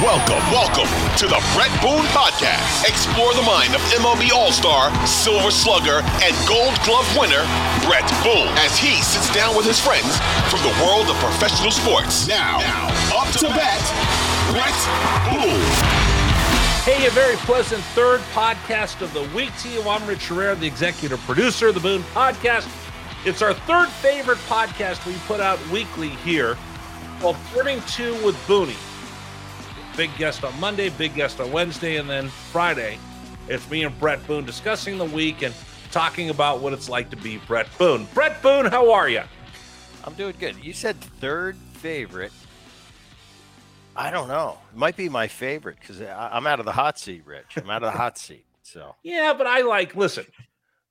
Welcome, welcome to the Bret Boone Podcast. Explore the mind of MLB All Star, Silver Slugger, and Gold Glove winner, Bret Boone, as he sits down with his friends from the world of professional sports. Now, now up to bat, Bret Boone. Hey, a very pleasant third podcast of the week to you. I'm Rich Herrera, the executive producer of the Boone Podcast. It's our third favorite podcast we put out weekly here called 42 with Boonie. Big guest on Monday, big guest on Wednesday, and then Friday. It's me and Bret Boone discussing the week and talking about what it's like to be Bret Boone. Bret Boone, how are you? I'm doing good. You said third favorite. I don't know. It might be my favorite because I'm out of the hot seat, Rich. I'm out of the hot seat. So yeah, but I like listen.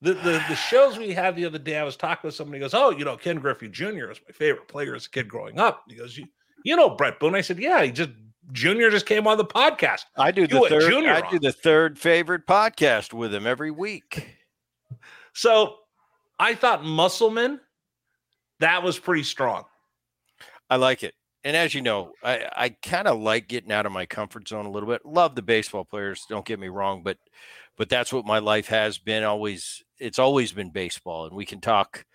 The, the the shows we had the other day, I was talking with somebody. He goes, oh, you know, Ken Griffey Jr. is my favorite player as a kid growing up. He goes, you, you know, Bret Boone. I said, yeah, he just Junior just came on the podcast. I do the third. Junior I on. do the third favorite podcast with him every week. So I thought Musselman, that was pretty strong. I like it and as you know, I, I kind of like getting out of my comfort zone a little bit. Love the baseball players, don't get me wrong, but but that's what my life has been always. It's always been baseball, and we can talk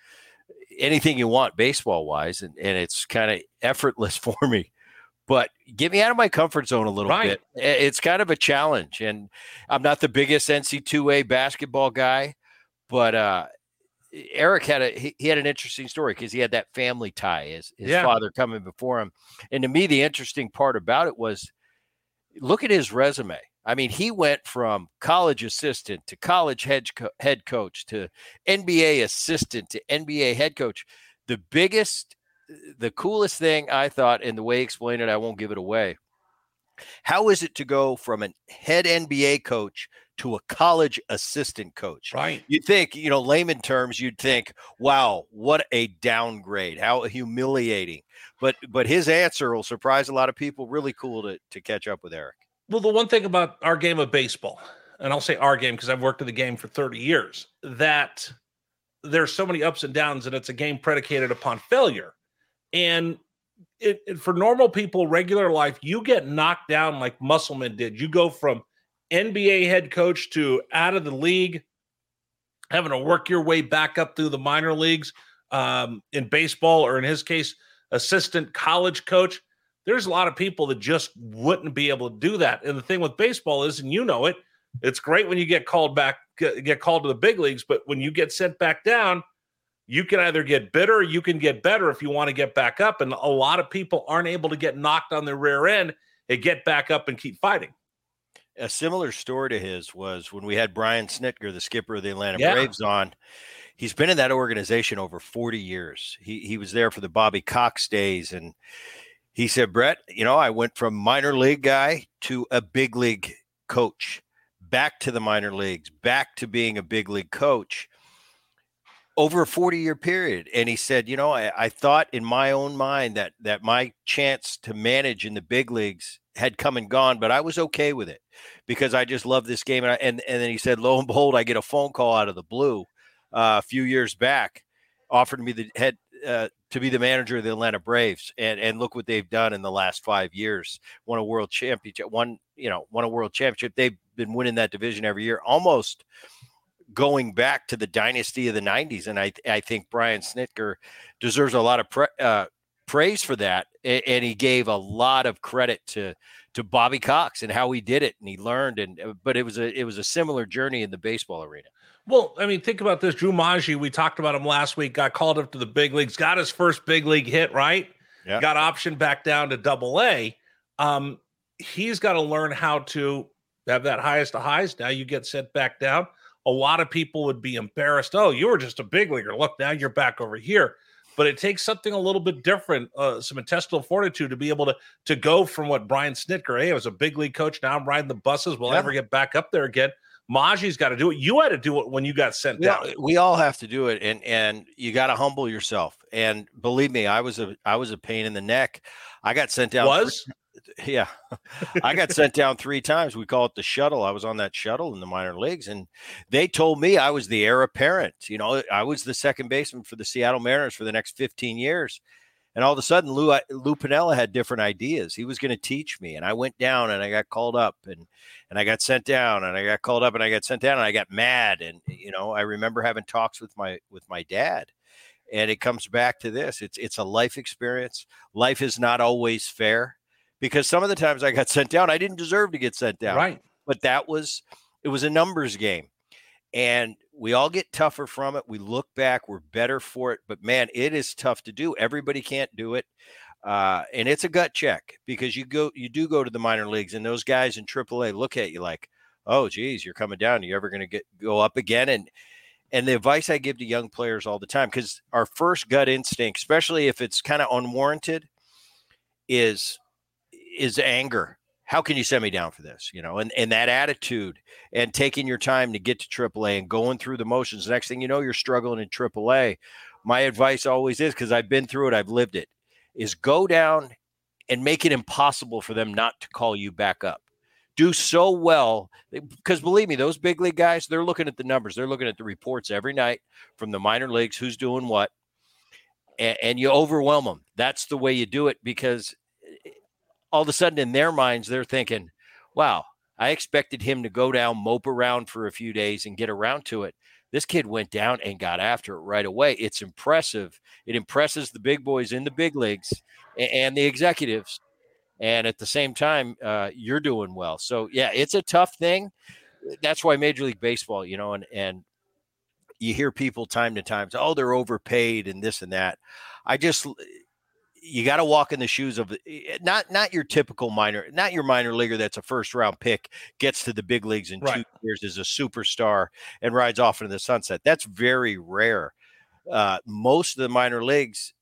anything you want baseball wise, and, and it's kind of effortless for me. But get me out of my comfort zone a little right. bit. It's kind of a challenge, and I'm not the biggest NCAA basketball guy, but uh, Eric had a he, he, had an interesting story because he had that family tie, his his yeah. father coming before him. And to me, the interesting part about it was look at his resume. I mean, he went from college assistant to college head co- head coach to NBA assistant to NBA head coach. The biggest, the coolest thing I thought, and the way he explained it, I won't give it away. How is it to go from a head NBA coach to a college assistant coach. Right. You'd think, you know, layman terms, you'd think, wow, what a downgrade. How humiliating. But but his answer will surprise a lot of people. Really cool to, to catch up with Eric. Well, the one thing about our game of baseball, and I'll say our game because I've worked in the game for 30 years, that there's so many ups and downs, and it's a game predicated upon failure. And it, it, for normal people, regular life, you get knocked down like Musselman did. You go from NBA head coach to out of the league, having to work your way back up through the minor leagues um, in baseball, or in his case, assistant college coach. There's a lot of people that just wouldn't be able to do that. And the thing with baseball is, and you know it, it's great when you get called back, get called to the big leagues, but when you get sent back down, you can either get bitter, you can get better if you want to get back up. And a lot of people aren't able to get knocked on their rear end and get back up and keep fighting a similar story to his was when we had Brian Snitker, the skipper of the Atlanta yeah. Braves, on. He's been in that organization over 40 years. He he was there for the Bobby Cox days, and he said, Bret, you know, I went from minor league guy to a big league coach, back to the minor leagues, back to being a big league coach over a 40 year period. And he said, you know, I, I thought in my own mind that that my chance to manage in the big leagues had come and gone, but I was okay with it because I just love this game. And, I, and and then he said, lo and behold, I get a phone call out of the blue uh, a few years back, offered me the head uh, to be the manager of the Atlanta Braves, and and look what they've done in the last five years. Won a world championship. One you know won a world championship. They've been winning that division every year, almost going back to the dynasty of the 90s and i i think brian snitker deserves a lot of uh, praise for that, and he gave a lot of credit to to Bobby Cox and how he did it, and he learned. And uh, but it was a it was a similar journey in the baseball arena. Well, I mean, think about this. Drew Maggi, we talked about him last week. Got called up to the big leagues, got his first big league hit, right? Yeah. Got optioned back down to Double A. Um, he's got to learn how to have that highest of highs. Now you get sent back down. A lot of people would be embarrassed. Oh, you were just a big leaguer. Look, now you're back over here but it takes something a little bit different, uh, some intestinal fortitude to be able to to go from what Brian Snitker, hey, I was a big league coach. Now I'm riding the buses. Will yeah. I ever get back up there again? Maggi's got to do it. You had to do it when you got sent yeah, down. We all have to do it, and and you got to humble yourself. And believe me, I was a I was a pain in the neck. I got sent down. Was yeah, I got sent down three times. We call it the shuttle. I was on that shuttle in the minor leagues, and they told me I was the heir apparent. You know, I was the second baseman for the Seattle Mariners for the next 15 years. And all of a sudden, Lou, Lou Piniella had different ideas. He was going to teach me. And I went down and I got called up and, and I got sent down and I got called up and I got sent down and I got mad. And, you know, I remember having talks with my, with my dad and it comes back to this. It's, it's a life experience. Life is not always fair because some of the times I got sent down, I didn't deserve to get sent down. Right. But that was, it was a numbers game. And we all get tougher from it. We look back, we're better for it. But man, it is tough to do. Everybody can't do it. Uh, and it's a gut check because you go, you do go to the minor leagues, and those guys in AAA look at you like, "Oh, geez, you're coming down. Are you ever going to get go up again?" And and the advice I give to young players all the time, because our first gut instinct, especially if it's kind of unwarranted, is is anger how can you send me down for this? You know, and, and that attitude and taking your time to get to AAA and going through the motions. The next thing you know, you're struggling in AAA. My advice always is because I've been through it, I've lived it, is go down and make it impossible for them not to call you back up. Do so well eh, because believe me, those big league guys, they're looking at the numbers, they're looking at the reports every night from the minor leagues, who's doing what, and you overwhelm them. That's the way you do it because all of a sudden in their minds they're thinking, "Wow, I expected him to go down, mope around for a few days, and get around to it." This kid went down and got after it right away. It's impressive. It impresses the big boys in the big leagues and the executives. And at the same time, uh, you're doing well. So yeah, it's a tough thing. That's why Major League Baseball, you know, and and you hear people time to time, oh, they're overpaid and this and that. I just you got to walk in the shoes of eh, not not your typical minor, not your minor leaguer that's a first round pick gets to the big leagues in right. two years as a superstar and rides off into the sunset. That's very rare. Uh, most of the minor leagues,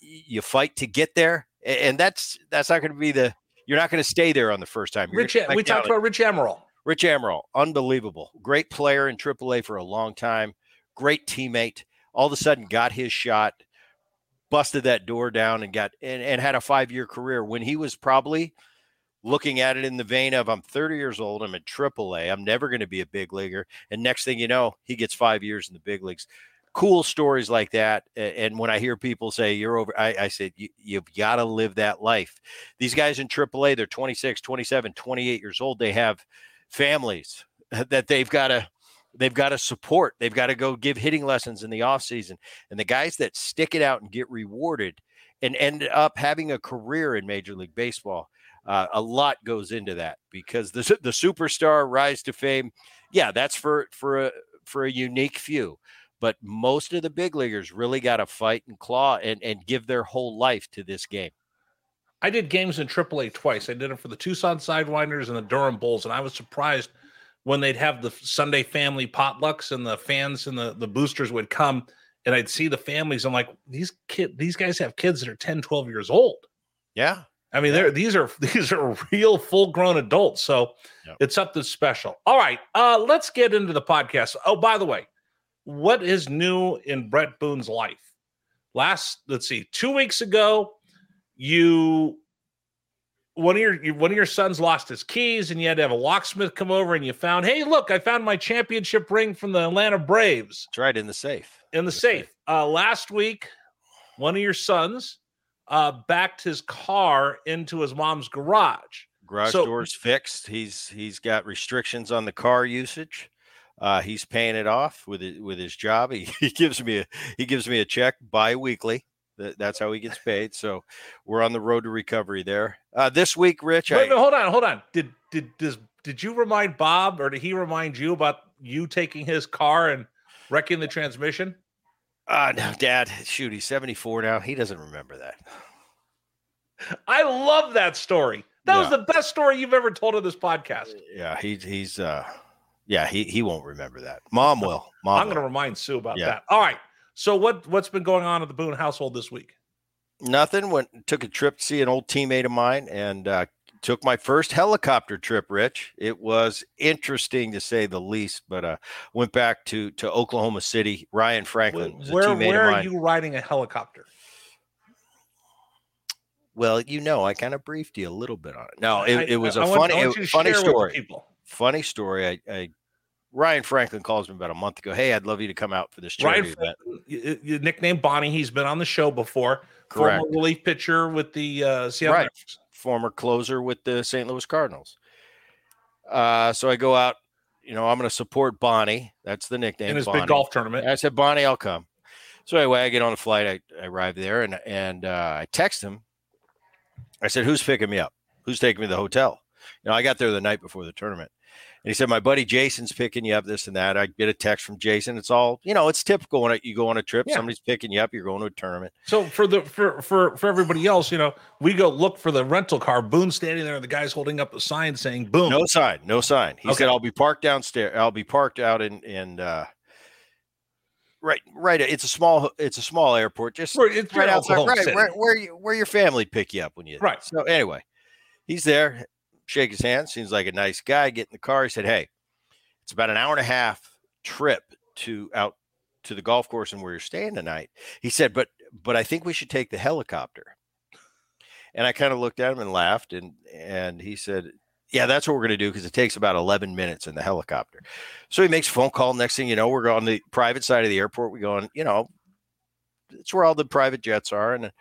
you fight to get there, and that's that's not going to be the. You're not going to stay there on the first time. Rich, we talked about Rich Amaral. Rich Amaral, unbelievable, great player in AAA for a long time, great teammate. All of a sudden, got his shot busted that door down and got and, and had a five year career when he was probably looking at it in the vein of I'm 30 years old, I'm in AAA, I'm never going to be a big leaguer, and next thing you know, he gets five years in the big leagues. Cool stories like that. And when I hear people say you're over, I, I said, you, you've got to live that life. These guys in AAA, they're 26, 27, 28 years old. They have families that they've got to they've got to support. They've got to go give hitting lessons in the offseason. And the guys that stick it out and get rewarded and end up having a career in Major League Baseball, uh, a lot goes into that because the the superstar rise to fame, yeah, that's for for a for a unique few. But most of the big leaguers really got to fight and claw and, and give their whole life to this game. I did games in AAA twice. I did it for the Tucson Sidewinders and the Durham Bulls, and I was surprised – when they'd have the Sunday family potlucks and the fans and the, the boosters would come and I'd see the families. I'm like, these kid, these guys have kids that are 10, 12 years old. Yeah. I mean, they're these are these are real full grown adults. So yep. it's something special. All right. Uh, let's get into the podcast. Oh, by the way, what is new in Bret Boone's life? Last, let's see, two weeks ago, you one of your one of your sons lost his keys and you had to have a locksmith come over and you found hey look i found my championship ring from the atlanta braves it's right in the safe in the, the safe. safe. Uh, last week one of your sons uh, backed his car into his mom's garage garage so, doors fixed he's he's got restrictions on the car usage uh, he's paying it off with it, with his job. He, he gives me a he gives me a check biweekly that's how he gets paid. So we're on the road to recovery there. Uh, this week, Rich. Wait, I, hold on, hold on. Did did does did you remind Bob or did he remind you about you taking his car and wrecking the transmission? Uh no, Dad. Shoot, he's 74 now. He doesn't remember that. I love that story. That yeah. was the best story you've ever told on this podcast. Yeah, he, he's uh yeah, he he won't remember that. Mom will. Mom I'm going to remind Sue about yeah. that. All right. So what what's been going on at the Boone household this week? Nothing. Went took a trip to see an old teammate of mine and uh, took my first helicopter trip. Rich, it was interesting to say the least. But uh, went back to to Oklahoma City. Ryan Franklin. Where where are you riding a helicopter? Well, you know, I kind of briefed you a little bit on it. No, it, I, it was a I funny, want, funny story. Funny story. I, I Ryan Franklin calls me about a month ago. Hey, I'd love you to come out for this charity Ryan, event. You, nicknamed Bonnie. He's been on the show before. Correct. Former relief pitcher with the uh, Seattle. Right. Former closer with the St. Louis Cardinals. Uh, so I go out. You know, I'm going to support Bonnie. That's the nickname. In his Bonnie. big golf tournament. I said, Bonnie, I'll come. So anyway, I get on the flight. I, I arrive there and and uh, I text him. I said, "Who's picking me up? Who's taking me to the hotel?" You know, I got there the night before the tournament, and he said, "My buddy Jason's picking you up. This and that." I get a text from Jason. It's all you know. It's typical when you go on a trip. Yeah. Somebody's picking you up. You're going to a tournament. So for the for for for everybody else, you know, we go look for the rental car. Boone's standing there, and the guy's holding up a sign saying "Boom." No sign. No sign. He Okay. said, "I'll be parked downstairs. I'll be parked out in in uh, right right. It's a small it's a small airport. Just Right, it's right outside, right City. where where, you, where your family pick you up when you Right. So anyway, he's there. Shake his hand. Seems like a nice guy. Get in the car. He said, "Hey, it's about an hour and a half trip to out to the golf course and where you're staying tonight." He said, "But but I think we should take the helicopter." And I kind of looked at him and laughed, and and he said, "Yeah, that's what we're going to do because it takes about 11 minutes in the helicopter." So he makes a phone call. Next thing you know, we're on the private side of the airport. We go on, you know, it's where all the private jets are, and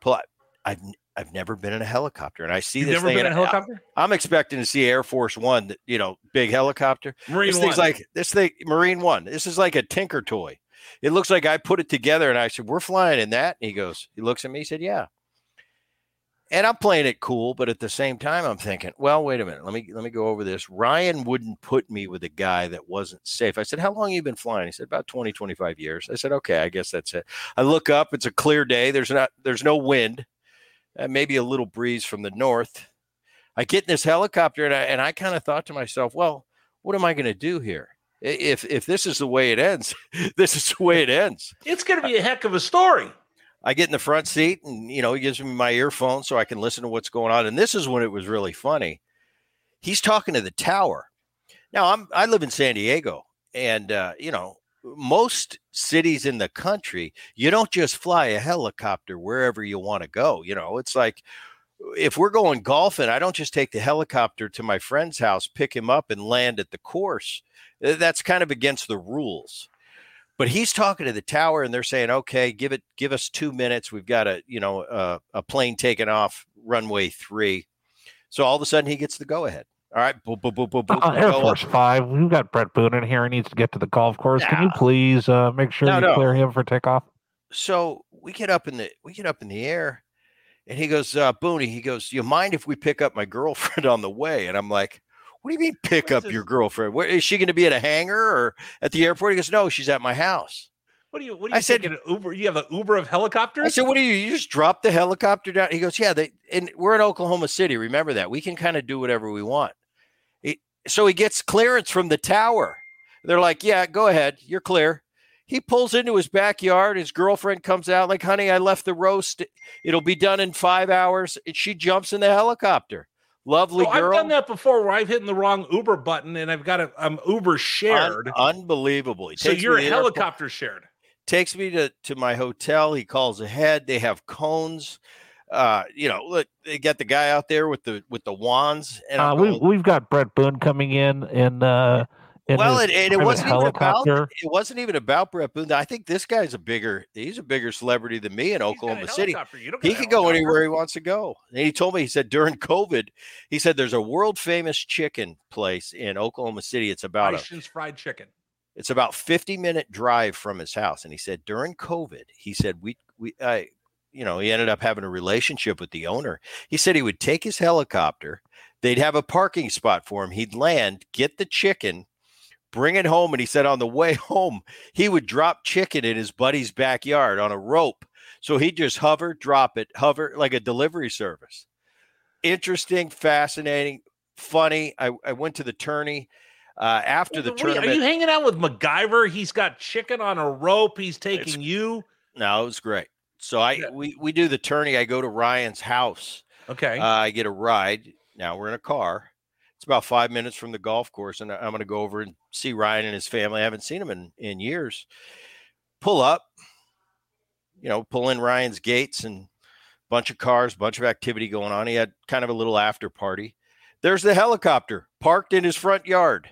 pull. I've I've never been in a helicopter, and I see this. You've this never thing. been in a and I- helicopter? I'm expecting to see Air Force One, you know, big helicopter. Marine this thing's One. like this thing, Marine One. This is like a Tinker toy. It looks like I put it together, and I said, "We're flying in that." And he goes, he looks at me, he said, "Yeah." And I'm playing it cool, but at the same time, I'm thinking, well, wait a minute. Let me let me go over this. Ryan wouldn't put me with a guy that wasn't safe. I said, How long you been flying? He said, About 20, 25 years. I said, Okay, I guess that's it. I look up, it's a clear day. There's not there's no wind. Uh, maybe a little breeze from the north. I get in this helicopter and I and I kind of thought to myself, well, what am I going to do here? If if this is the way it ends, this is the way it ends. It's going to be a heck of a story. I get in the front seat and you know he gives me my earphone so I can listen to what's going on. And this is when it was really funny. He's talking to the tower. Now I'm I live in San Diego, and uh, you know most cities in the country you don't just fly a helicopter wherever you want to go. You know it's like if we're going golfing, I don't just take the helicopter to my friend's house, pick him up, and land at the course. Uh, That's kind of against the rules but he's talking to the tower and they're saying okay give it give us two minutes we've got a you know a, a plane taking off runway three so all of a sudden he gets the go ahead all right boop, boop, boop, boop, boop, Uh, Air Force up. Five, we've got Bret Boone in here. He needs to get to the golf course. Can you please uh, make sure No, you no. clear him for takeoff? so we get up in the we get up in the air and he goes uh boonie he goes you mind if we pick up my girlfriend on the way and i'm like what do you mean pick What up your girlfriend Where is she going to be at a hangar or at the airport he goes no she's at my house What do you? What do I you said- think? An Uber? You have an Uber of helicopters. I said, "What do you? You just drop the helicopter down?" He goes, "Yeah." They and we're in Oklahoma City. Remember that we can kind of do whatever we want. So he gets clearance from the tower. They're like, "Yeah, go ahead. You're clear." He pulls into his backyard. His girlfriend comes out, like, "Honey, I left the roast. It'll be done in five hours." And she jumps in the helicopter. Lovely So I've done that before, where I've hit the wrong Uber button and I've got a um, Uber Un- shared. unbelievable. He so you're a the airport. helicopter shared. Takes me to, to my hotel. He calls ahead. They have cones. Uh, you know, look, they got the guy out there with the with the wands. And Uh, we going, we've got Bret Boone coming in and uh, in well, his it, and it wasn't even about it wasn't even about Bret Boone. I think this guy's a bigger he's a bigger celebrity than me in He's got a Oklahoma City. helicopter. You don't He get can go anywhere he wants to go. And he told me, he said during COVID, he said there's a world famous chicken place in Oklahoma City. It's about a fried chicken. It's about 50 minute drive from his house and he said during covid he said we we i you know he ended up having a relationship with the owner. He said he would take his helicopter they'd have a parking spot for him he'd land get the chicken bring it home and he said on the way home he would drop chicken in his buddy's backyard on a rope. So he'd just hover drop it hover like a delivery service. Interesting fascinating funny i, I went to the tourney uh, after the What are you- tournament Are you hanging out with MacGyver? He's got chicken on a rope. He's taking you. No, it was great. So I Yeah. we we do the tourney. I go to Ryan's house. Okay. Uh, I get a ride. Now we're in a car. It's about five minutes from the golf course, and I'm going to go over and see Ryan and his family. I haven't seen him in in years. Pull up, you know, pull in Ryan's gates and bunch of cars, bunch of activity going on. He had kind of a little after party. There's the helicopter parked in his front yard.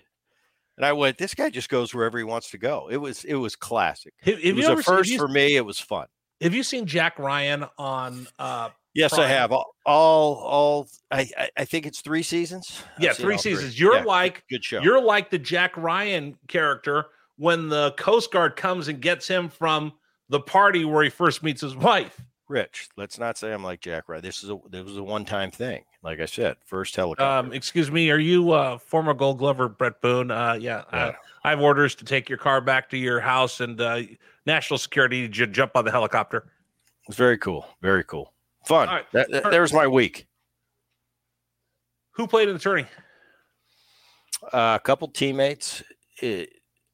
And I went, this guy just goes wherever he wants to go. It was it was classic. have, have It was you a ever seen- first for me. It was fun. Have you seen Jack Ryan on? uh Yes, I have all, all, all I, I, think it's three seasons. Yeah, three seasons. You're Yeah, like good show. you're like the Jack Ryan character when the Coast Guard comes and gets him from the party where he first meets his wife. Rich. Let's not say I'm like Jack Ryan. This is a this was a one time thing. Like I said, first helicopter. Um, excuse me, are you uh former Gold Glover Bret Boone? Uh, yeah, Yeah. Uh, I have orders to take your car back to your house, and uh, national security needs you to jump on the helicopter. It's very cool. Very cool. Fun. Right. That, that- Per- there was my week. Who played an attorney? Uh, a couple teammates. It,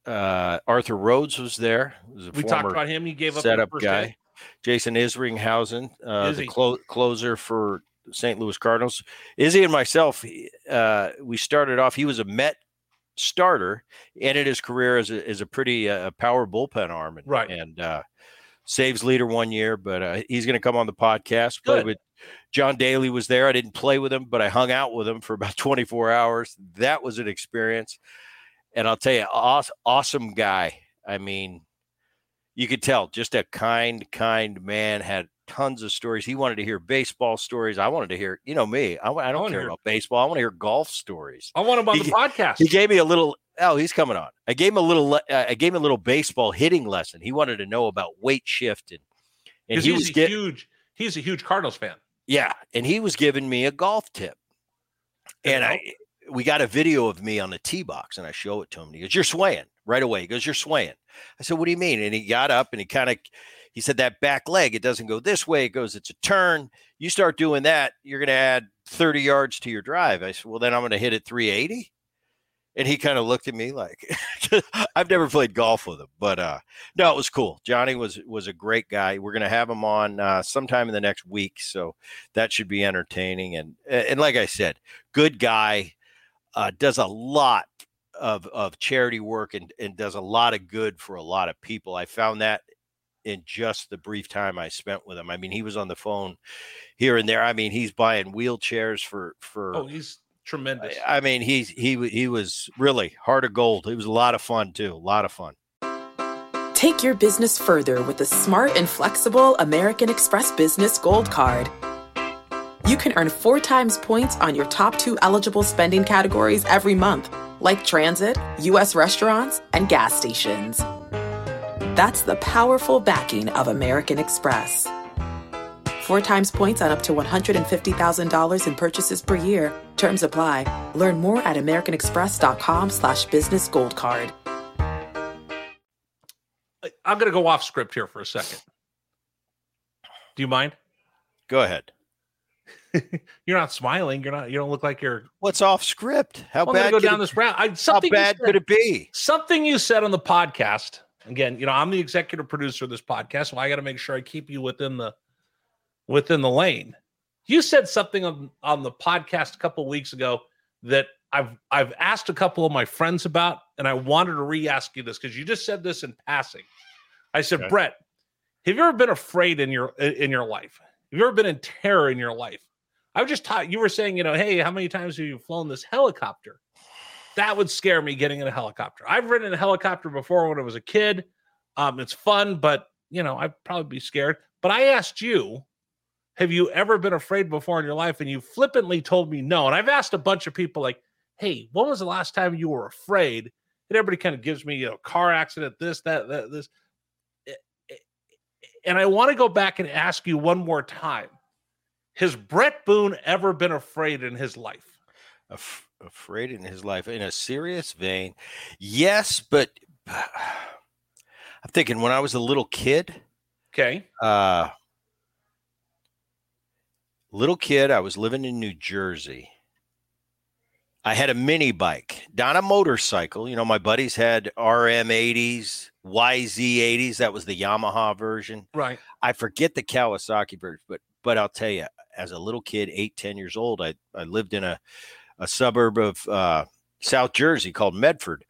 uh, Arthur Rhodes was there. Was a We talked about him. He gave up the setup first guy. day. Jason Isringhausen, uh, Izzy. the clo- closer for St. Louis Cardinals. Izzy and myself, uh, we started off. He was a Met starter, ended his career as a, as a pretty uh, power bullpen arm, and, Right. and uh, saves leader one year. But uh, he's going to come on the podcast. Played Good. with John Daly was there. I didn't play with him, but I hung out with him for about 24 hours. That was an experience. And I'll tell you, aw- awesome guy. I mean, you could tell just a kind, kind man had tons of stories. He wanted to hear baseball stories. I wanted to hear, you know, me. I, I don't wanna care hear- about baseball. I want to hear golf stories. I want him on He- the podcast. He gave me a little. Oh, he's coming on. I gave him a little. Uh, I gave him a little baseball hitting lesson. He wanted to know about weight shift and and he he's was a get, huge, he's a huge Cardinals fan. yeah, and he was giving me a golf tip. And I, we got a video of me on the tee box, and I show it to him. And he goes, "You're swaying right away." He goes, "You're swaying." I said, "What do you mean?" And he got up and he kind of, he said, "That back leg, it doesn't go this way. It goes. It's a turn. You start doing that, you're going to add 30 yards to your drive." I said, "Well, then I'm going to hit it 380." And he kind of looked at me like, I've never played golf with him, but uh, no, it was cool. Johnny was was a great guy. We're going to have him on uh, sometime in the next week, so that should be entertaining. And and like I said, good guy, uh, does a lot of of charity work and and does a lot of good for a lot of people. I found that in just the brief time I spent with him. I mean, he was on the phone here and there. I mean, he's buying wheelchairs for oh, for. Oh, he's tremendous. I mean, he's he he was really heart of gold. It was a lot of fun too. A lot of fun. Take your business further with the smart and flexible American Express Business Gold Card. You can earn four times points on your top two eligible spending categories every month, like transit, U.S. restaurants, and gas stations. That's the powerful backing of American Express. Four times points on up to $150,000 in purchases per year. Terms apply. Learn more at americanexpress.com slash business gold card. I- I'm going to go off script here for a second. Do you mind? Go ahead. You're not smiling. You're not. You don't look like you're. What's off script? How I'm going to bad? go down it, this route. I, how something you bad said- could it be? something you said on the podcast again you know i'm the executive producer of this podcast so i got to make sure i keep you within the within the lane. You said something on on the podcast a couple weeks ago that i've i've asked a couple of my friends about and i wanted to re-ask you this because you just said this in passing. I said Okay. bret have you ever been afraid in your in your life? Have you ever been in terror in your life? I was just taught you were saying you know hey how many times have you flown this helicopter that would scare me getting in a helicopter. I've ridden a helicopter before when I was a kid. Um, it's fun, but you know, I'd probably be scared. But I asked you, have you ever been afraid before in your life? And you flippantly told me no. And I've asked a bunch of people, like, hey, when was the last time you were afraid? And everybody kind of gives me, you know, car accident, this, that, that, this. Eh, eh, And I want to go back and ask you one more time. Has Bret Boone ever been afraid in his life? Af- afraid in his life in a serious vein. Yes but i'm thinking when i was a little kid Okay. uh little kid i was living in new jersey. I had a mini bike not a motorcycle. You know my buddies had rm 80s yz 80s that was the yamaha version. Right. I forget the Kawasaki version, but but I'll tell you, as a little kid, eight ten years old, I I lived in a a suburb of uh, South Jersey called Medford.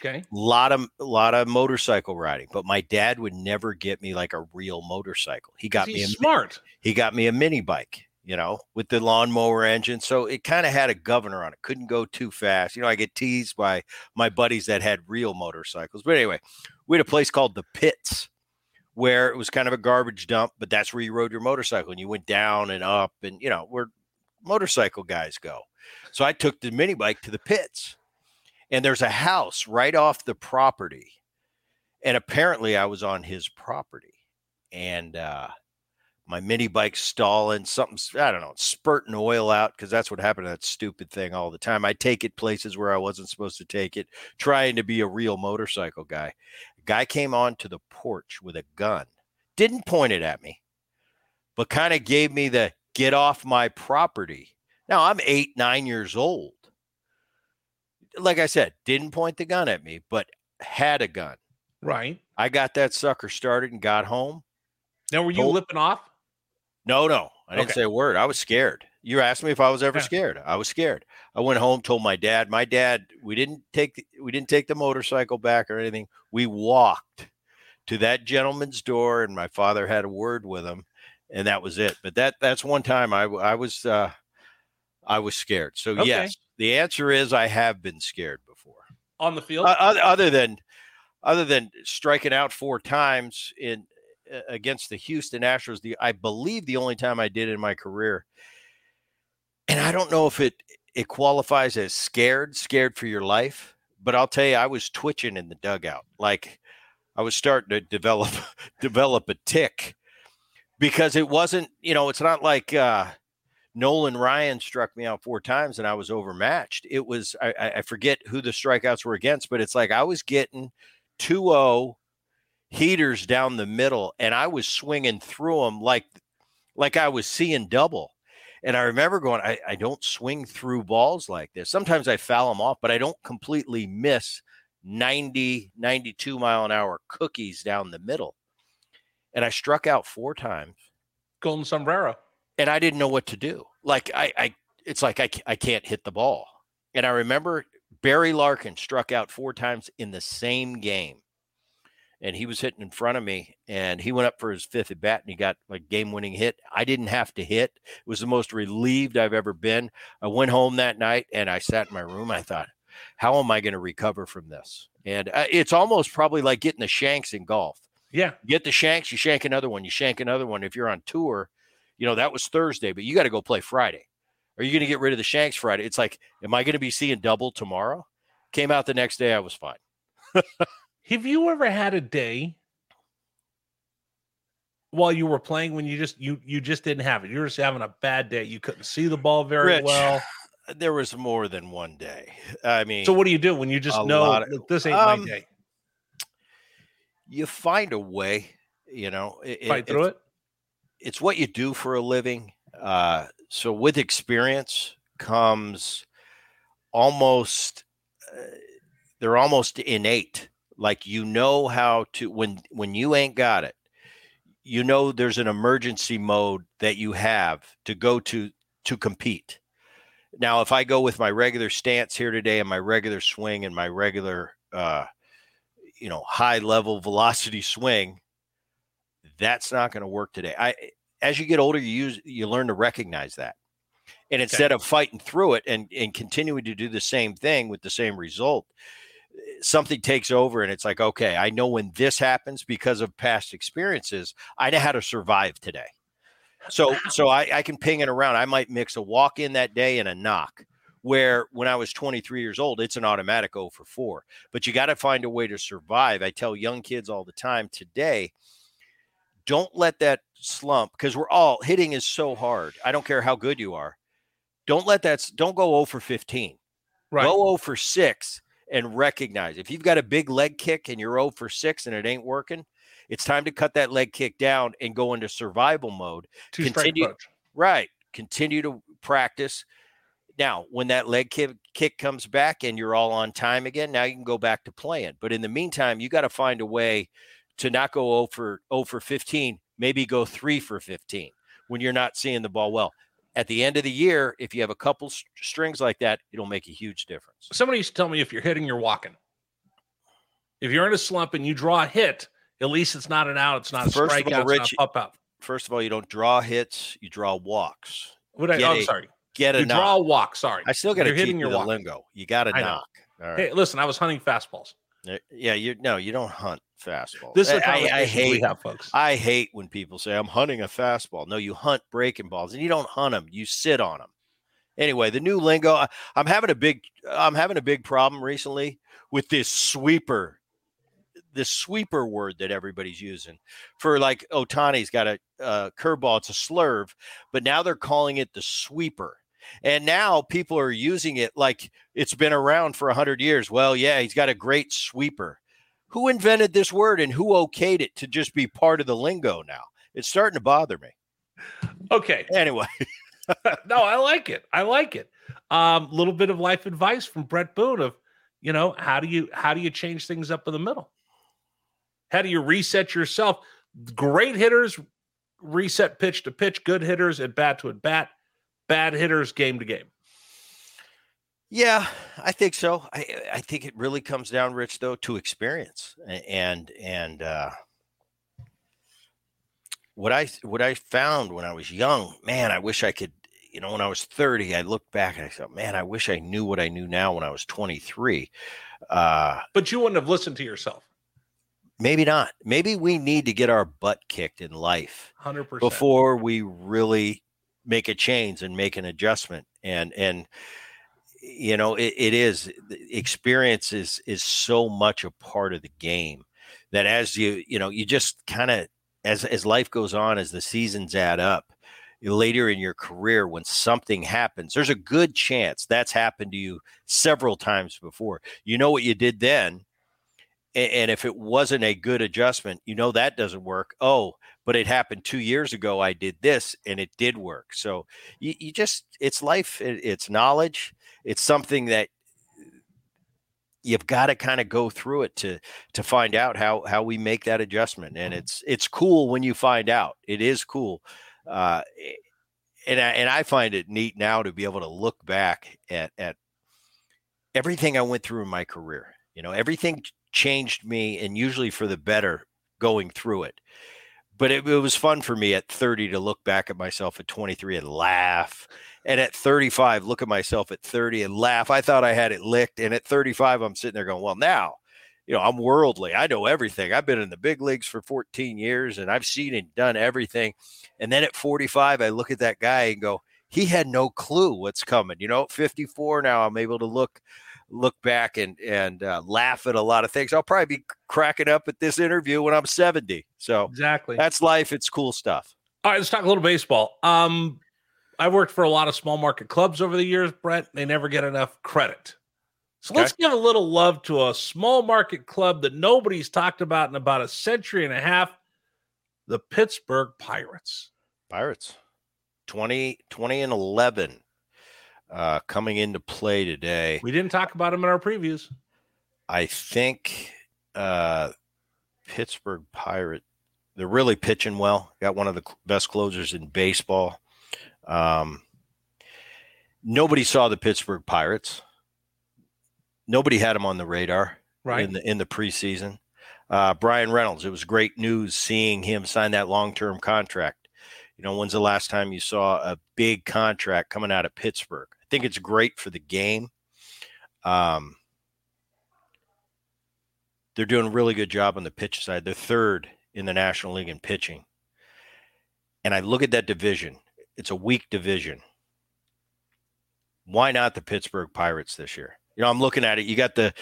Okay. lot of lot of motorcycle riding, but my dad would never get me like a real motorcycle. He got me a, smart. he got me a mini bike, you know, with the lawnmower engine. So it kind of had a governor on it. Couldn't go too fast. You know, I get teased by my buddies that had real motorcycles. But anyway, we had a place called the Pits where it was kind of a garbage dump, but that's where you rode your motorcycle and you went down and up and you know where motorcycle guys go. So I took the mini bike to the pits, and there's a house right off the property, and apparently I was on his property, and uh, my mini bike stalling, something I don't know, spurting oil out because that's what happened to that stupid thing all the time. I take it places where I wasn't supposed to take it, trying to be a real motorcycle guy. Guy came onto the porch with a gun, didn't point it at me, but kind of gave me the get off my property. Now I'm eight, nine years old. Like I said, didn't point the gun at me, but had a gun. Right. I got that sucker started and got home. Now, were you Told- lipping off? No, no, I didn't Okay. say a word. I was scared. You asked me if I was ever Yeah. scared. I was scared. I went home, told my dad. My dad, we didn't take the, we didn't take the motorcycle back or anything. We walked to that gentleman's door, and my father had a word with him, and that was it. But that that's one time I I was uh, I was scared. So Okay. yes, the answer is I have been scared before. On the field? Uh, other, than other than striking out four times in uh, against the Houston Astros, the I believe the only time I did in my career, and I don't know if it it qualifies as scared, scared for your life, but I'll tell you, I was twitching in the dugout, like I was starting to develop develop a tick because it wasn't, you know, it's not like. uh Nolan Ryan struck me out four times and I was overmatched. It was I, I forget who the strikeouts were against, but it's like I was getting 2-0 heaters down the middle and I was swinging through them like like I was seeing double. And I remember going, I, I don't swing through balls like this. Sometimes I foul them off, but I don't completely miss 90, 92 mile an hour cookies down the middle. And I struck out four times Golden sombrero. And I didn't know what to do. Like I, I it's like I, I can't hit the ball. And I remember Barry Larkin struck out four times in the same game, and he was hitting in front of me, and he went up for his fifth at bat, and he got like game winning hit. I didn't have to hit. It was the most relieved I've ever been. I went home that night, and I sat in my room. I thought, how am I going to recover from this? And uh, it's almost probably like getting the shanks in golf Yeah. you get the shanks, you shank another one, you shank another one. If you're on tour, you know, that was Thursday, but you got to go play Friday. Are you going to get rid of the shanks Friday? It's like, am I going to be seeing double tomorrow? Came out the next day, I was fine. Have you ever had a day while you were playing when you just you you just didn't have it? You were just having a bad day. You couldn't see the ball very Rich, well. There was more than one day. I mean, So what do you do when you just know of- "Look, this ain't um, my day? you find a way, you know, it, Fight through it's, it. It's what you do for a living. Uh, so with experience comes almost uh, they're almost innate. Like you know how to when when you ain't got it, you know there's an emergency mode that you have to go to to compete. Now, if I go with my regular stance here today and my regular swing and my regular uh, you know high level velocity swing, that's not going to work today. I as you get older, you use you learn to recognize that. And instead of fighting through it and, and continuing to do the same thing with the same result, something takes over and it's like, okay, I know when this happens because of past experiences, I know how to survive today. So so I, I can ping it around. I might mix a walk in that day and a knock. Where when I was 23 years old, it's an automatic 0 for 4. But you got to find a way to survive. I tell young kids all the time today, don't let that slump because we're all hitting is so hard. I don't care how good you are. Don't let that don't go 0 for 15. Right. Go 0 for 6 and recognize if you've got a big leg kick and you're 0 for 6 and it ain't working, it's time to cut that leg kick down and go into survival mode. Two continue- Right. Continue to practice. Now, when that leg kick, kick comes back and you're all on time again, now you can go back to playing. But in the meantime, you got to find a way to not go 0 for 0 for 15, maybe go 3 for 15 when you're not seeing the ball well. At the end of the year, if you have a couple strings like that, it'll make a huge difference. Somebody used to tell me if you're hitting, you're walking. If you're in a slump and you draw a hit, at least it's not an out. It's not a First of all. Rich, it's not a pop out. First of all, you don't draw hits, you draw walks. What I, oh, I'm sorry. Get a You knock. draw a walk. Sorry. I still got to You're keep hitting your the lingo. You got to knock. Right. Hey, listen, I was hunting fastballs. Uh, Yeah, you no, you don't hunt fastball. This is I, I, I we hate have, folks. I hate when people say I'm hunting a fastball. No, you hunt breaking balls, and you don't hunt them. You sit on them. Anyway, the new lingo. I- I'm having a big. I'm having a big problem recently with this sweeper. This sweeper word that everybody's using for like Ohtani's got a uh, curveball. It's a slurve, but now they're calling it the sweeper. And now people are using it like it's been around for 100 years. Well, yeah, he's got a great sweeper. Who invented this word and who okayed it to just be part of the lingo now? It's starting to bother me. Okay. Anyway, no, I like it. I like it. Um, a little bit of life advice from Bret Boone of, you know, how do you how do you change things up in the middle? How do you reset yourself? Great hitters reset pitch to pitch, good hitters at bat to at bat, bad hitters game to game. yeah, I think so. I I think it really comes down, Rich, though, to experience and and uh, what I what I found when I was young. Man, I wish I could. You know, when I was 30, I looked back and I thought, man, I wish I knew what I knew now when I was 23. Uh, But you wouldn't have listened to yourself. maybe not. Maybe we need to get our butt kicked in life Hundred percent. before we really make a change and make an adjustment and and you know it, it is experience is is so much a part of the game that as you you know you just kind of as as life goes on as the seasons add up later in your career when something happens there's a good chance that's happened to you several times before. You know what you did then and if it wasn't a good adjustment you know that doesn't work. Oh but it happened two years ago i did this and it did work. So you, you just it's life it- it's knowledge. It's something that you've got to kind of go through it to to find out how how we make that adjustment. And it's it's cool when you find out. It is cool. Uh eh, and I, and I find it neat now to be able to look back at at everything I went through in my career. You know, everything changed me, and usually for the better going through it. But it, it was fun for me at 30 to look back at myself at 23 and laugh. And at 35, look at myself at 30 and laugh. I thought I had it licked. And at 35, I'm sitting there going, well, now, you know, I'm worldly. I know everything. I've been in the big leagues for 14 years and I've seen and done everything. And then at 45, I look at that guy and go, he had no clue what's coming. You know, at 54 now, I'm able to look look back and and uh, laugh at a lot of things. I'll probably be cracking up at this interview when I'm 70. So exactly. that's life. It's cool stuff. All right, let's talk a little baseball. Um, I've worked for a lot of small market clubs over the years, Bret. They never get enough credit. So let's give a little love to a small market club that nobody's talked about in about a century and a half the Pittsburgh Pirates. Pirates 20, 20 and 11 uh, coming into play today. We didn't talk about them in our previews. I think uh, Pittsburgh Pirate, they're really pitching well. Got one of the best closers in baseball. Um, nobody saw the Pittsburgh Pirates. Nobody had them on the radar Right. in the in the preseason. Uh, Bryan Reynolds, it was great news seeing him sign that long term contract. You know, when's the last time you saw a big contract coming out of Pittsburgh? Think it's great for the game. Um, they're doing a really good job on the pitch side. They're third in the National League in pitching. And I look at that division, it's a weak division. Why not the Pittsburgh Pirates this year? You know, I'm looking at it. You got the,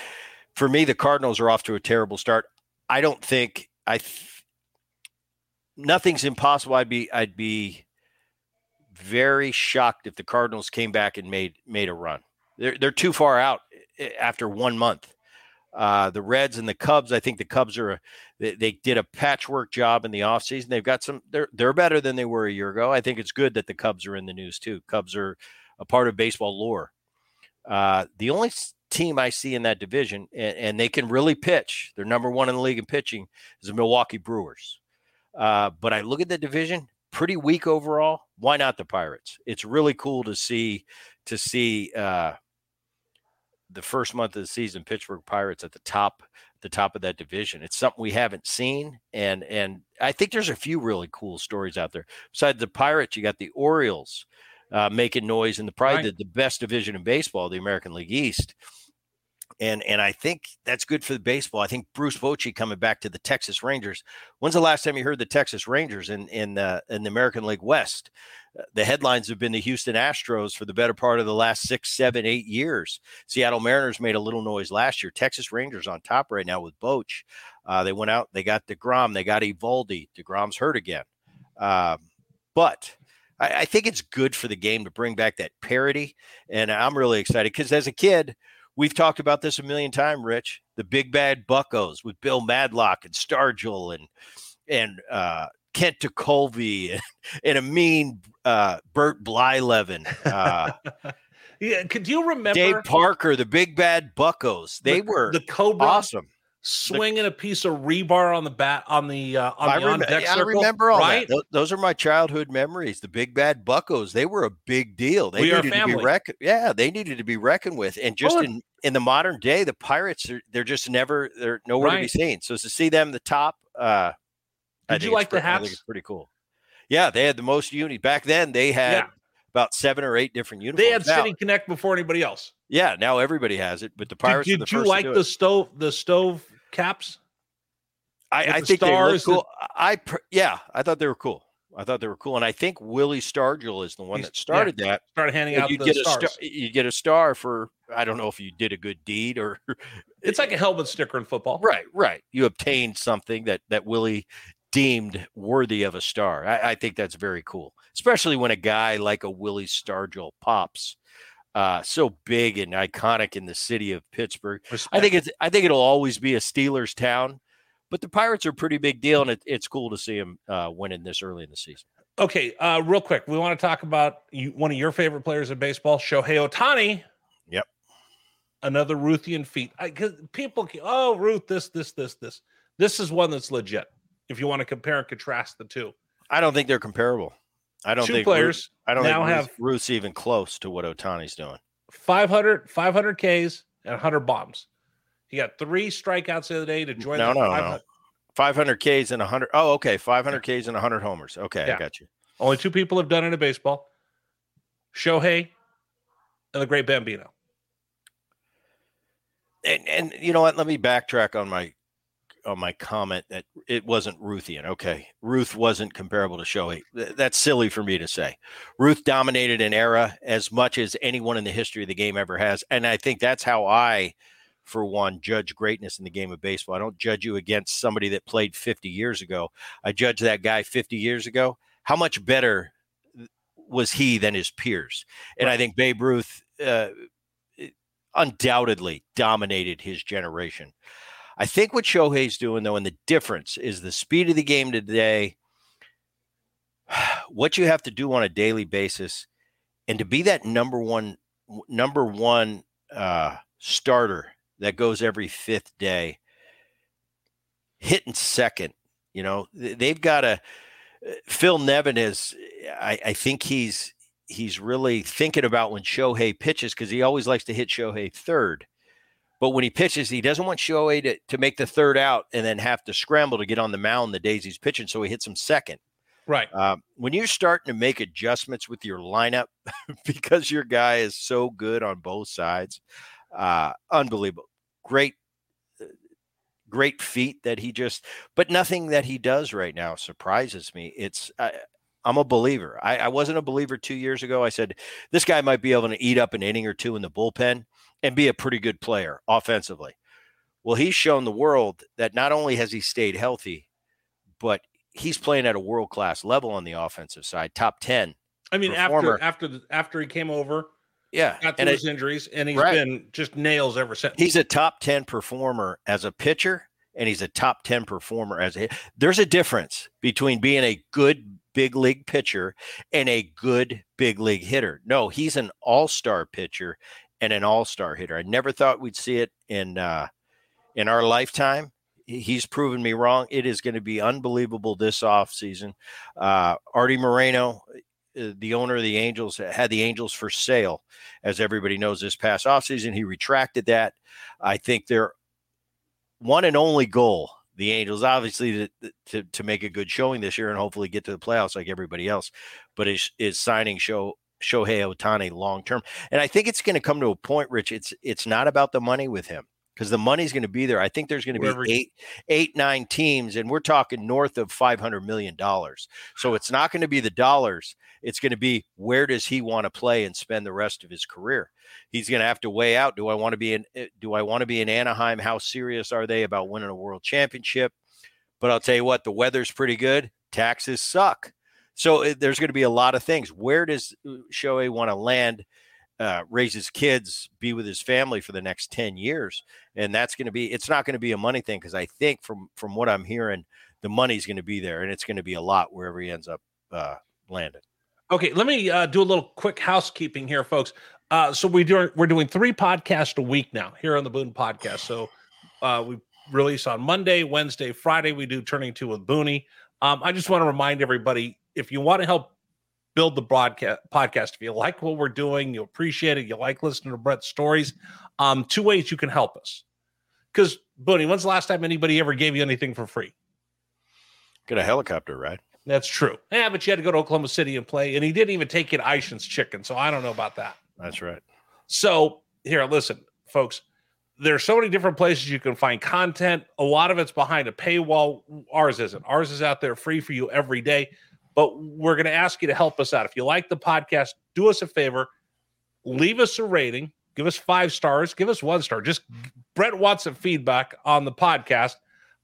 for me, the Cardinals are off to a terrible start. I don't think I, th- nothing's impossible. I'd be, I'd be very shocked if the Cardinals came back and made made a run. They're they're too far out eh, after one month. Uh, the Reds and the Cubs, I think the Cubs are they, they did a patchwork job in the offseason. They've got some they're they're better than they were a year ago. I think it's good that the Cubs are in the news too. Cubs are a part of baseball lore. Uh, the only team I see in that division, and, and they can really pitch, they're number one in the league in pitching, is the Milwaukee Brewers. Uh, but I look at the division, pretty weak overall. Why not the Pirates? It's really cool to see to see uh, the first month of the season, Pittsburgh Pirates at the top the top of that division. It's something we haven't seen, and and I think there's a few really cool stories out there. Besides the Pirates, you got the Orioles uh, making noise in the probably Right. the, the best division in baseball, the American League East. And and I think that's good for the baseball. I think Bruce Bochy coming back to the Texas Rangers. When's the last time you heard the Texas Rangers in in uh, in the American League West? Uh, the headlines have been the Houston Astros for the better part of the last six, seven, eight years. Seattle Mariners made a little noise last year. Texas Rangers on top right now with Boch. Uh, they went out, they got Degrom, they got Eovaldi. Degrom's hurt again, uh, but I, I think it's good for the game to bring back that parity, and I'm really excited because as a kid We've talked about this a million times, Rich. The big bad Buckos with Bill Madlock and Stargell and and uh, Kent Tekulve and, and a mean uh, Bert Blyleven. Uh, yeah, could you remember Dave Parker, the big bad Buckos? They the, were the Cobra awesome swinging the, a piece of rebar on the bat on the uh, on I the on deck circle. I remember all right? that. Those are my childhood memories. The big bad Buckos. They were a big deal. They we needed to be reckoned. Yeah, they needed to be reckoned with. And just in in the modern day, the Pirates are they're just never they're nowhere right. to be seen. So to see them the top, uh, did you like the hats? I think it's pretty cool. Yeah, they had the most unity back then. They had. Yeah. About seven or eight different uniforms. They had now, City Connect before anybody else. Yeah, now everybody has it. But the Pirates. Did, did you like the stove? The stove caps? I, I the think they look cool. I yeah, I thought they were cool. I thought they were cool, and I think Willie Stargell is the one He's, that started yeah, that. Started handing out you the get stars. A star, you get a star for I don't know if you did a good deed or. it's like a helmet sticker in football, right? Right. You obtained something that that Willie deemed worthy of a star. I, I think that's very cool, especially when a guy like a Willie Stargell pops. Uh, so big and iconic in the city of Pittsburgh. Respect. I think it's. I think it'll always be a Steelers town but the Pirates are a pretty big deal, and it, it's cool to see them uh, winning this early in the season. Okay, uh, real quick, we want to talk about you, one of your favorite players in baseball, Shohei Ohtani. Yep. Another Ruthian feat. I, people, oh, Ruth, this, this, this, this. This is one that's legit. If you want to compare and contrast the two, I don't think they're comparable. I don't two think players. Ruth, I don't now think have Ruth's even close to what Ohtani's doing. 500, 500 Ks and 100 bombs. He got three strikeouts the other day to join. No, no, no. 500 Ks and 100. Oh, okay. 500 Ks and 100 homers. Okay, yeah. I got you. Only two people have done it in baseball Shohei and the great Bambino. And, and you know what? Let me backtrack on my on my comment that it wasn't Ruthian. Okay, Ruth wasn't comparable to Shohei. That's silly for me to say. Ruth dominated an era as much as anyone in the history of the game ever has, and I think that's how I for one, judge greatness in the game of baseball. I don't judge you against somebody that played 50 years ago. I judge that guy 50 years ago. How much better was he than his peers? And I think Babe Ruth uh, undoubtedly dominated his generation. I think what Shohei's doing, though, and the difference is the speed of the game today, what you have to do on a daily basis, and to be that number one, number one uh, starter that goes every fifth day, hitting second. You know, they've got a uh, Phil Nevin is. I, I think he's he's really thinking about when Shohei pitches because he always likes to hit Shohei third. But when he pitches, he doesn't want Shohei to, to make the third out and then have to scramble to get on the mound the days he's pitching. So he hits him second. Right. Um, when you're starting to make adjustments with your lineup because your guy is so good on both sides, uh, unbelievable. Great, uh, great feat that he just, but nothing that he does right now surprises me. It's, I, I'm a believer. I, I wasn't a believer two years ago. I said, this guy might be able to eat up an inning or two in the bullpen and be a pretty good player offensively. Well, he's shown the world that not only has he stayed healthy, but he's playing at a world class level on the offensive side, top 10. I mean, performer. after after the, after he came over, yeah, got through his it, injuries, and he's right. been just nails ever since. He's a top ten performer as a pitcher, and he's a top ten performer as a. There's a difference between being a good big league pitcher and a good big league hitter. No, he's an all star pitcher and an all star hitter. I never thought we'd see it in uh, in our lifetime. He's proven me wrong. It is going to be unbelievable this offseason. Uh, Artie Moreno, uh, the owner of the Angels had the Angels for sale, as everybody knows this past offseason. He retracted that. I think their one and only goal, the Angels, obviously to, to, to make a good showing this year and hopefully get to the playoffs like everybody else, but is, is signing show Shohei Ohtani long term. And I think it's going to come to a point, Rich. It's it's not about the money with him because the money's going to be there. I think there's going to be eight, eight, nine teams, and we're talking north of five hundred million dollars. So it's not going to be the dollars. It's going to be where does he want to play and spend the rest of his career. He's going to have to weigh out: Do I want to be in? eh, Do I want to be in Anaheim? How serious are they about winning a world championship? But I'll tell you what, the weather's pretty good. Taxes suck. So there's going to be a lot of things. Where does uh, Shohei want to land? uh, raise his kids, be with his family for the next 10 years. And that's going to be, it's not going to be a money thing because I think from from what I'm hearing, the money's going to be there and it's going to be a lot wherever he ends up uh, landing. Okay, let me uh, do a little quick housekeeping here, folks. Uh, so we do we're doing three podcasts a week now here on the Boone Podcast. So uh, we release on Monday, Wednesday, Friday. We do Turning Two with Boonie. Um, I just want to remind everybody if you want to help build the broadcast podcast, if you like what we're doing, you appreciate it, you like listening to Bret's stories, um, two ways you can help us. Because Boonie, when's the last time anybody ever gave you anything for free? Get a helicopter ride. That's true. Yeah, but you had to go to Oklahoma City and play, and he didn't even take you to Eischen's Chicken, so I don't know about that. That's right. So here, listen, folks. There's so many different places you can find content. A lot of it's behind a paywall. Ours isn't. Ours is out there free for you every day. But we're going to ask you to help us out. If you like the podcast, do us a favor, leave us a rating, give us five stars, give us one star. Just Bret wants some feedback on the podcast.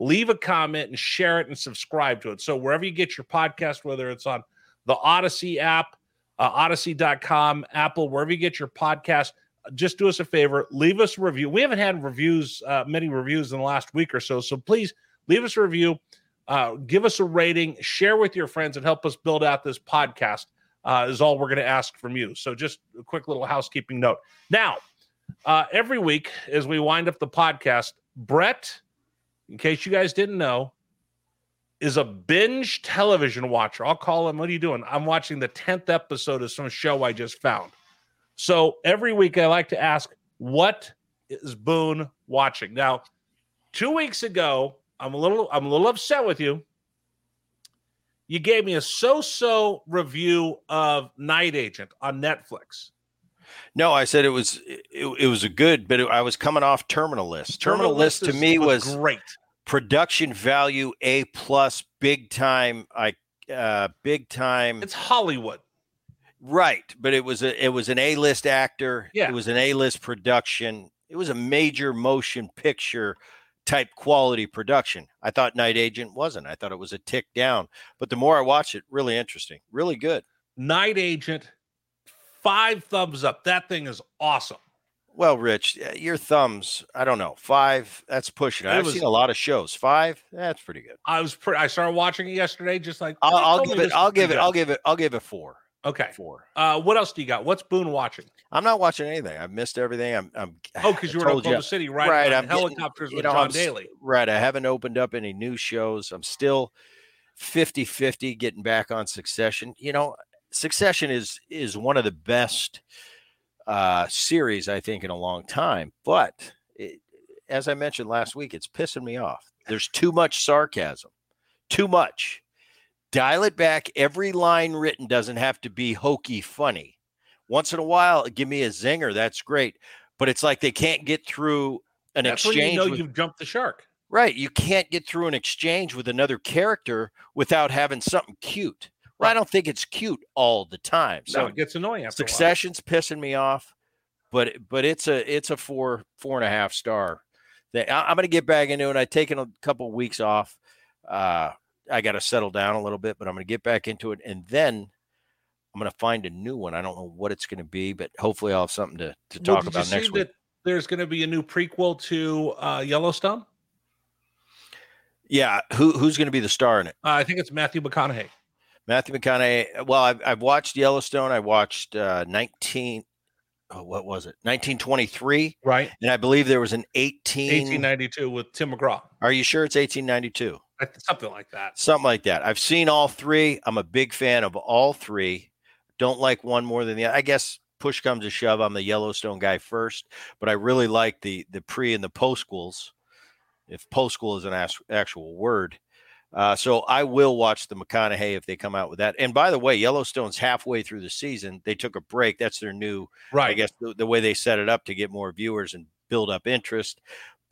Leave a comment and share it and subscribe to it. So wherever you get your podcast, whether it's on the Audacy app, uh, audacy.com, Apple, wherever you get your podcast, just do us a favor, leave us a review. We haven't had reviews, uh, many reviews in the last week or so. So please leave us a review, uh, give us a rating, share with your friends, and help us build out this podcast. Uh, is all we're going to ask from you. So just a quick little housekeeping note. Now, uh, every week as we wind up the podcast, Bret, in case you guys didn't know, is a binge television watcher. I'll call him. What are you doing? I'm watching the 10th episode of some show I just found. So every week I like to ask, what is Boone watching? Now, two weeks ago, I'm a little I'm a little upset with you. You gave me a so-so review of Night Agent on Netflix. No, I said it was it, it was a good, but it, I was coming off Terminal List. Terminal, List, to me was, great. production value A plus, big time. I uh, big time. It's Hollywood. Right, but it was a it was an A list actor. Yeah. it was an A list production. It was a major motion picture type quality production. I thought Night Agent wasn't. I thought it was a tick down. But the more I watch it, really interesting, really good. Night Agent, five thumbs up. That thing is awesome. Well, Rich, uh, your thumbs. I don't know. Five. That's pushing. it. I've was- seen a lot of shows. Five. That's pretty good. I was pretty. I started watching it yesterday. Just like I'll, I'll give it. I'll give it. good. I'll give it. I'll give it four. Okay. Four. Uh, what else do you got? What's Boone watching? I'm not watching anything. I've missed everything. I'm. I'm Oh, because you were in. Oklahoma City, right? Right, I'm getting- helicopters you with know, John I'm Daly. Right. I haven't opened up any new shows. I'm still 50 50 getting back on Succession. You know, Succession is is one of the best uh series I think in a long time, but it, as I mentioned last week, it's pissing me off. There's too much sarcasm. Too much. Dial it back. Every line written doesn't have to be hokey funny. Once in a while, give me a zinger. That's great. But it's like they can't get through an That's when exchange. you know with- you've jumped the shark. Right. You can't get through an exchange with another character without having something cute. Well, I don't think it's cute all the time. So So it gets annoying after a while. Succession's pissing me off, but but it's a it's a four four and a half star. Thing. I, am going to get back into it. I've taken a couple weeks off. Uh, I got to settle down a little bit, but I'm going to get back into it, and then I'm going to find a new one. I don't know what it's going to be, but hopefully I'll have something to to talk did about next week. that there's going to be a new prequel to uh, Yellowstone. Yeah, who who's going to be the star in it? Uh, I think it's Matthew McConaughey. Matthew McConaughey. Well, I've, I've watched Yellowstone. I watched uh, 19. Oh, what was it? 1923. Right, And I believe there was an 18. 1892 with Tim McGraw, Are you sure it's 1892? Something like that. Something like that. I've seen all three. I'm a big fan of all three. Don't like one more than the other. I guess push comes to shove. I'm the Yellowstone guy first, but I really like the the pre and the post schools. If post school is an as- actual word, Uh, so I will watch the McConaughey if they come out with that. And by the way, Yellowstone's halfway through the season. They took a break. That's their new, Right. I guess, the, the way they set it up to get more viewers and build up interest.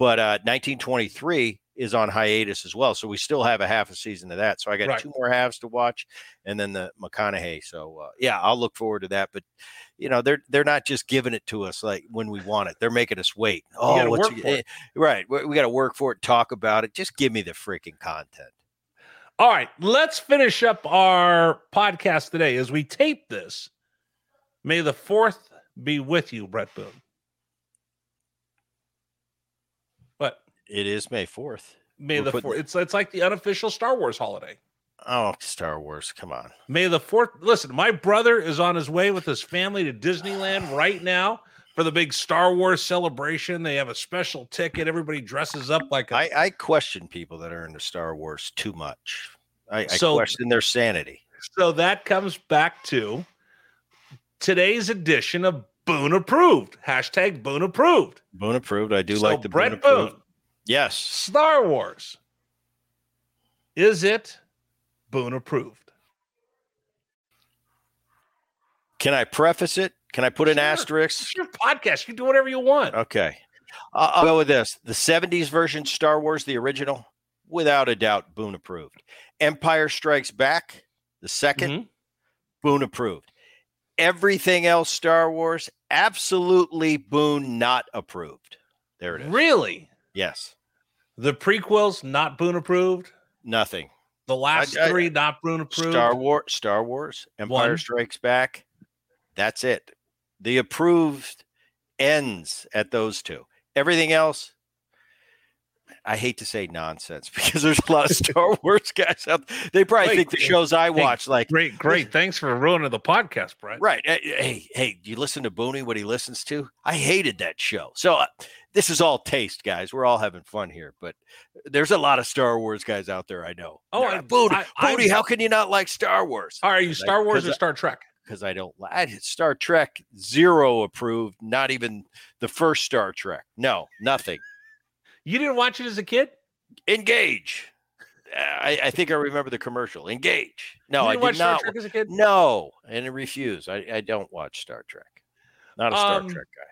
But uh, 1923 is on hiatus as well. So we still have a half a season of that. So I got Right. two more halves to watch and then the McConaughey. So uh, yeah, I'll look forward to that. But you know, they're they're not just giving it to us like when we want it. They're making us wait. Oh, what's it. eh, right. We, we got to work for it, talk about it. Just give me the freaking content. All right, let's finish up our podcast today as we tape this. May the fourth be with you, Bret Boone. But It is May 4th. May We're the fourth. It's it's like the unofficial Star Wars holiday. Oh, Star Wars. Come on. May the fourth. Listen, my brother is on his way with his family to Disneyland right now for the big Star Wars celebration. They have a special ticket. Everybody dresses up like a I, I question people that are into Star Wars too much. I, I question their sanity. So that comes back to today's edition of Boone approved. Hashtag Boone approved. Boone approved. I do so like the Bret Boone approved. Boone, Yes. Star Wars. Is it Boone approved? Can I preface it? Can I put an asterisk? It's your podcast. You can do whatever you want. Okay. I'll, I'll go with this. The 70s version Star Wars, the original, without a doubt, Boone approved. Empire Strikes Back, the 2nd Mhm. Boone approved. Everything else Star Wars, absolutely Boone not approved. There it is. Really? Yes. The prequels not Boone approved. Nothing. The last I- three not Boone approved. Star Wars, Star Wars, Empire One. Strikes Back. That's it. The approved ends at those two. Everything else, I hate to say nonsense because there's a lot of Star Wars guys out. There. They probably Wait, think the shows I hey, watch, like Great, great. Thanks for ruining the podcast, Bret. right. Hey, hey, hey, you listen to Boonie? What he listens to? I hated that show. So uh, this is all taste, guys. We're all having fun here, but there's a lot of Star Wars guys out there. I know. Oh, I- like, I- how can you not like Star Wars? Are you Star Wars or I- Star Trek? because I don't like Star Trek zero approved, not even the first Star Trek. No, nothing. You didn't watch it as a kid? Engage. Uh, I, I think I remember the commercial. Engage. No, you I did watch Star. Trek as a kid? No, and I refuse. I, I don't watch Star Trek. Not a Star Um, Trek guy.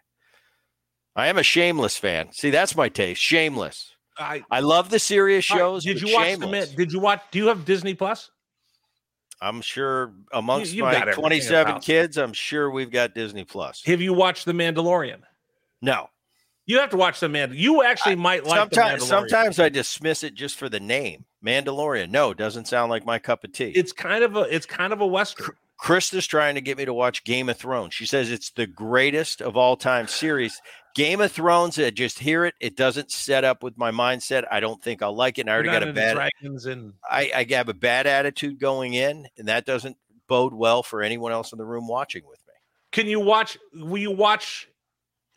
I am a shameless fan. See, that's my taste. Shameless. I I love the serious right, shows. Did you watch the shameless. Did you watch? Do you have Disney Plus? I'm sure amongst you my 27 kids, I'm sure we've got Disney Plus. Have you watched The Mandalorian? No, You have to watch the man. You actually might like sometimes, the Mandalorian. sometimes I dismiss it just for the name. Mandalorian. No, doesn't sound like my cup of tea. it's kind of a it's kind of a western. Krista's trying to get me to watch Game of Thrones. She says it's the greatest of all time series. Game of Thrones, I just hear it. It doesn't set up with my mindset. I don't think I'll like it. And I already got a bad dragons and I, I have a bad attitude going in, and that doesn't bode well for anyone else in the room watching with me. can you watch? Will you watch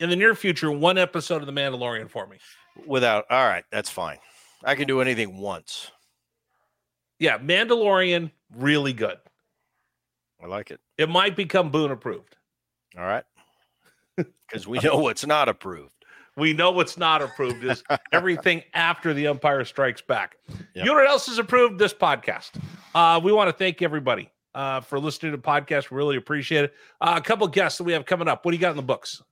in the near future one episode of The Mandalorian for me? Without all right, that's fine. I can do anything once. Yeah, Mandalorian, really good. I like it. It might become Boone approved. All right. Because we know what's not approved. We know what's not approved is everything after the Empire Strikes Back. Yep. You know what else is approved? This podcast. Uh, we want to thank everybody uh, for listening to the podcast. We really appreciate it. Uh, a couple guests that we have coming up. What do you got in the books?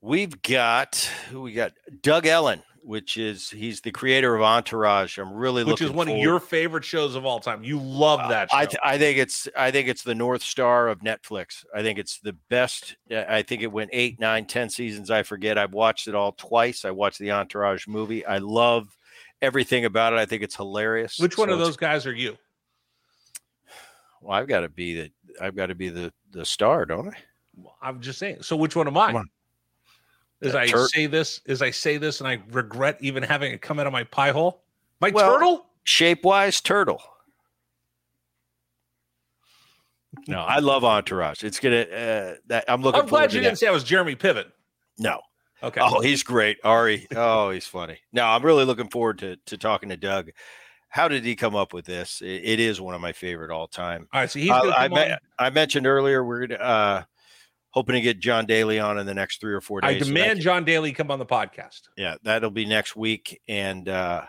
We've got who we got Doug Ellen, which is he's the creator of Entourage. I'm really looking Which looking is one of your favorite shows of all time. You love that show. I, th- I think it's I think it's the North Star of Netflix. I think it's the best. I think it went eight, nine, ten seasons. I forget. I've watched it all twice. I watched the Entourage movie. I love everything about it. I think it's hilarious. Which one So of those guys are you? Well, I've got to be the I've got to be the the star, don't I? I'm just saying. So which one am I? As I tur- say this, as I say this, and I regret even having it come out of my pie hole. My Well, turtle? Shape wise, turtle. No, I love Entourage. It's gonna. Uh, that I'm looking. I'm glad you that. didn't say I was Jeremy Piven. No. Okay. Oh, he's great, Ari. Oh, he's funny. No, I'm really looking forward to to talking to Doug. How did he come up with this? It, it is one of my favorite all time. All right. So he's Uh, I, me- I mentioned earlier we're gonna, uh, hoping to get John Daly on in the next three or four I days. so that demand can- John Daly come on the podcast. yeah, that'll be next week, and uh,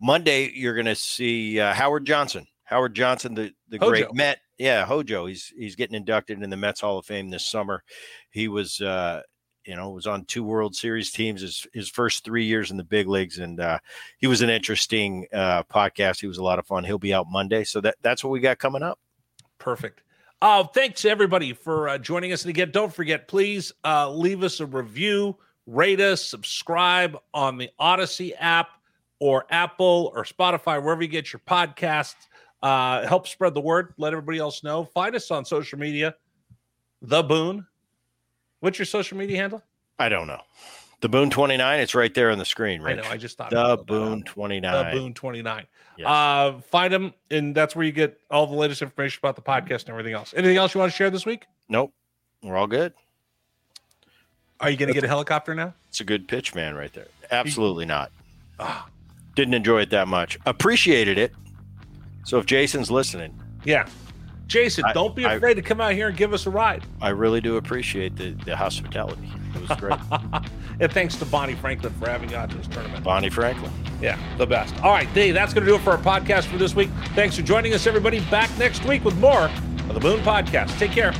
Monday, you're going to see uh, Howard Johnson. Howard Johnson, the, the Hojo. great Met. Yeah, Hojo. He's he's getting inducted in the Mets Hall of Fame this summer. He was, uh, you know, was on two World Series teams his, his first three years in the big leagues, and uh, he was an interesting uh, podcast. He was a lot of fun. He'll be out Monday, so that that's what we got coming up. Perfect. Uh, thanks everybody for uh, joining us. And again, don't forget, please uh, leave us a review, rate us, subscribe on the Audacy app or Apple or Spotify, wherever you get your podcasts. Uh, help spread the word. Let everybody else know. Find us on social media. The Boone. What's your social media handle? I don't know. The Boone 29, it's right there on the screen, I right? know. I just thought The I'd throw that Boone 29. The Boone 29. Yes. Uh, find them, and that's where you get all the latest information about the podcast and everything else. Anything else you want to share this week? nope. We're all good. Are you going to get a helicopter now? It's a good pitch, man, right there. Absolutely not. Ah. Didn't enjoy it that much. Appreciated it. So if Jason's listening, Yeah. Jason, I- don't be I- afraid to come out here and give us a ride. I really do appreciate the, the hospitality. It was great. and thanks to Bonnie Franklin for having you out to this tournament. Bonnie Franklin. Yeah, the best. All right, Dave, that's going to do it for our podcast for this week. Thanks for joining us, everybody. Back next week with more of the Boone Podcast. Take care.